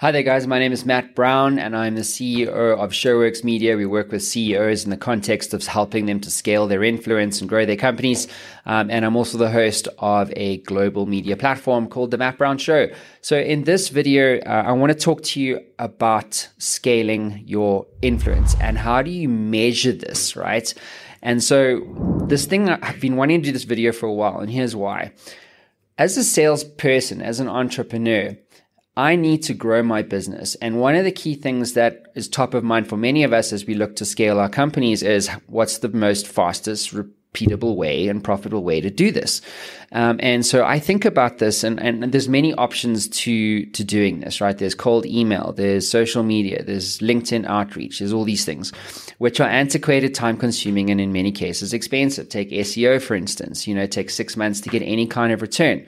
Hi there, guys. My name is Matt Brown, and I'm the CEO of Showorx Media. We work with CEOs in the context of helping them to scale their influence and grow their companies. Um, and I'm also the host of a global media platform called The Matt Brown Show. So, in this video, uh, I want to talk to you about scaling your influence and how do you measure this, right? And so, this thing I've been wanting to do this video for a while, and here's why. As a salesperson, as an entrepreneur, I need to grow my business. And one of the key things that is top of mind for many of us as we look to scale our companies is what's the most fastest, repeatable way and profitable way to do this. Um, and so I think about this and, and there's many options to, to doing this, right? There's cold email, there's social media, there's LinkedIn outreach, there's all these things, which are antiquated, time consuming, and in many cases expensive. Take SEO, for instance, you know, it takes six months to get any kind of return.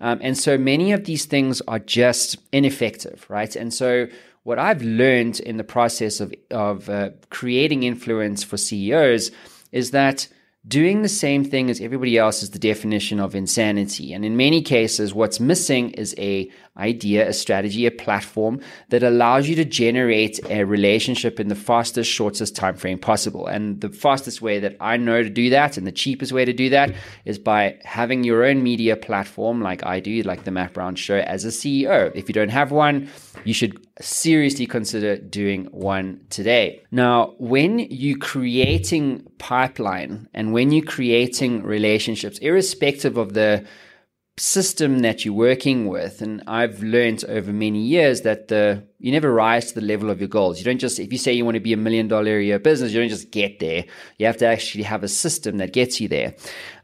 Um, and so many of these things are just ineffective, right? And so what I've learned in the process of, of uh, creating influence for CEOs is that doing the same thing as everybody else is the definition of insanity. And in many cases what's missing is a idea a strategy a platform that allows you to generate a relationship in the fastest shortest time frame possible. And the fastest way that i know to do that and the cheapest way to do that is by having your own media platform like i do like the matt brown show as a ceo if you don't have one you should seriously consider doing one today. Now, when you're creating pipeline and when you're creating relationships, irrespective of the system that you're working with, and I've learned over many years that the you never rise to the level of your goals. You don't just if you say you want to be a million dollar a year business, you don't just get there. You have to actually have a system that gets you there.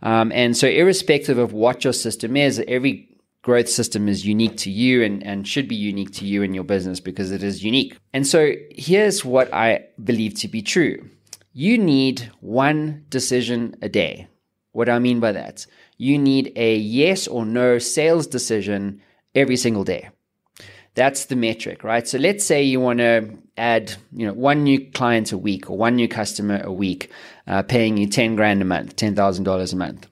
Um, and so, irrespective of what your system is, every growth system is unique to you and, and should be unique to you and your business because it is unique. And so here's what I believe to be true. You need one decision a day. What do I mean by that? You need a yes or no sales decision every single day. That's the metric, right? So let's say you want to add, you know, one new client a week or one new customer a week, uh, paying you 10 grand a month, $10,000 a month.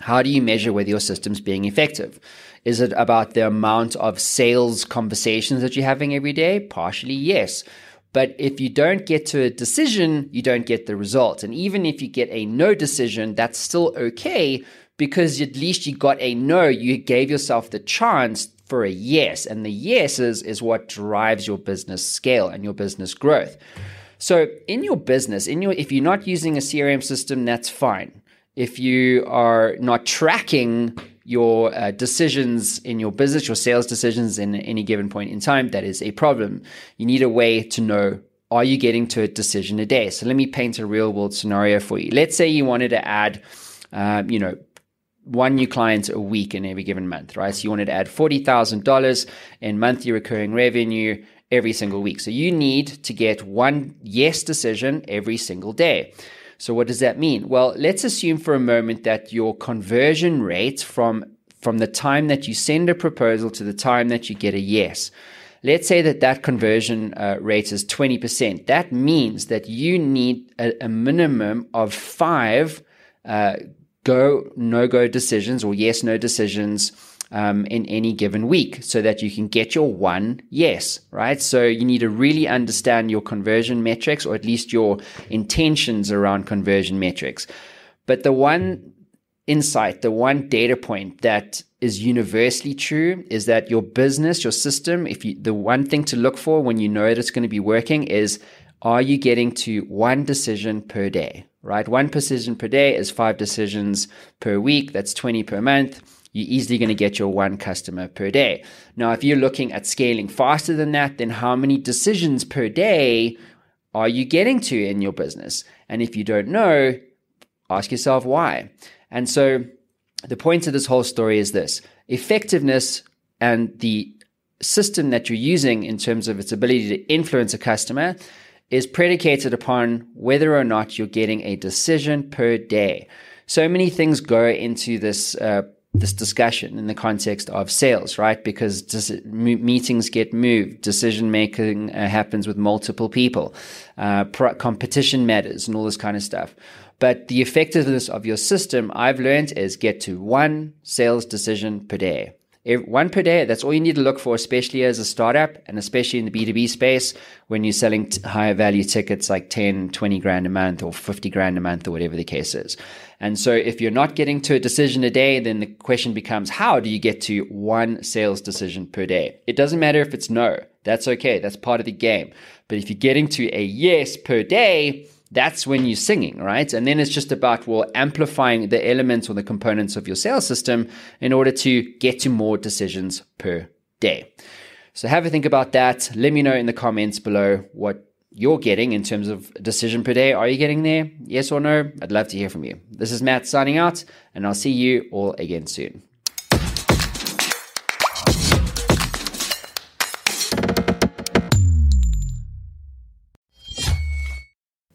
How do you measure whether your system's being effective? Is it about the amount of sales conversations that you're having every day? Partially, yes. But if you don't get to a decision, you don't get the result. And even if you get a no decision, that's still okay because at least you got a no. You gave yourself the chance for a yes. And the yeses is what drives your business scale and your business growth. So in your business, in your if you're not using a CRM system, that's fine. If you are not tracking your uh, decisions in your business, your sales decisions in any given point in time, that is a problem. You need a way to know are you getting to a decision a day? So let me paint a real world scenario for you. Let's say you wanted to add, um, you know, one new client a week in every given month, right? So you wanted to add $40,000 in monthly recurring revenue every single week. So you need to get one yes decision every single day. So what does that mean? Well, let's assume for a moment that your conversion rate from from the time that you send a proposal to the time that you get a yes. Let's say that that conversion uh, rate is 20%. That means that you need a, a minimum of five uh, go, no go decisions or yes, no decisions um, in any given week so that you can get your one yes, right? So you need to really understand your conversion metrics or at least your intentions around conversion metrics. But the one insight, the one data point that is universally true is that your business, your system, if you, the one thing to look for when you know that it's going to be working is are you getting to one decision per day, right? One decision per day is five decisions per week. That's 20 per month you're easily going to get your one customer per day. Now, if you're looking at scaling faster than that, then how many decisions per day are you getting to in your business? And if you don't know, ask yourself why. And so the point of this whole story is this effectiveness and the system that you're using in terms of its ability to influence a customer is predicated upon whether or not you're getting a decision per day. So many things go into this uh, this discussion in the context of sales, right? Because meetings get moved, decision making uh, happens with multiple people, uh, pro- competition matters, and all this kind of stuff. But the effectiveness of your system, I've learned, is get to one sales decision per day. One per day. That's all you need to look for, especially as a startup and especially in the B2B space when you're selling t- higher value tickets like 10, 20 grand a month or 50 grand a month or whatever the case is. And so if you're not getting to a decision a day, then the question becomes, how do you get to one sales decision per day? It doesn't matter if it's no. That's okay. That's part of the game. But if you're getting to a yes per day, that's when you're singing, right? And then it's just about, well, amplifying the elements or the components of your sales system in order to get to more decisions per day. So have a think about that. Let me know in the comments below what you're getting in terms of decision per day. Are you getting there? Yes or no? I'd love to hear from you. This is Matt signing out, and I'll see you all again soon.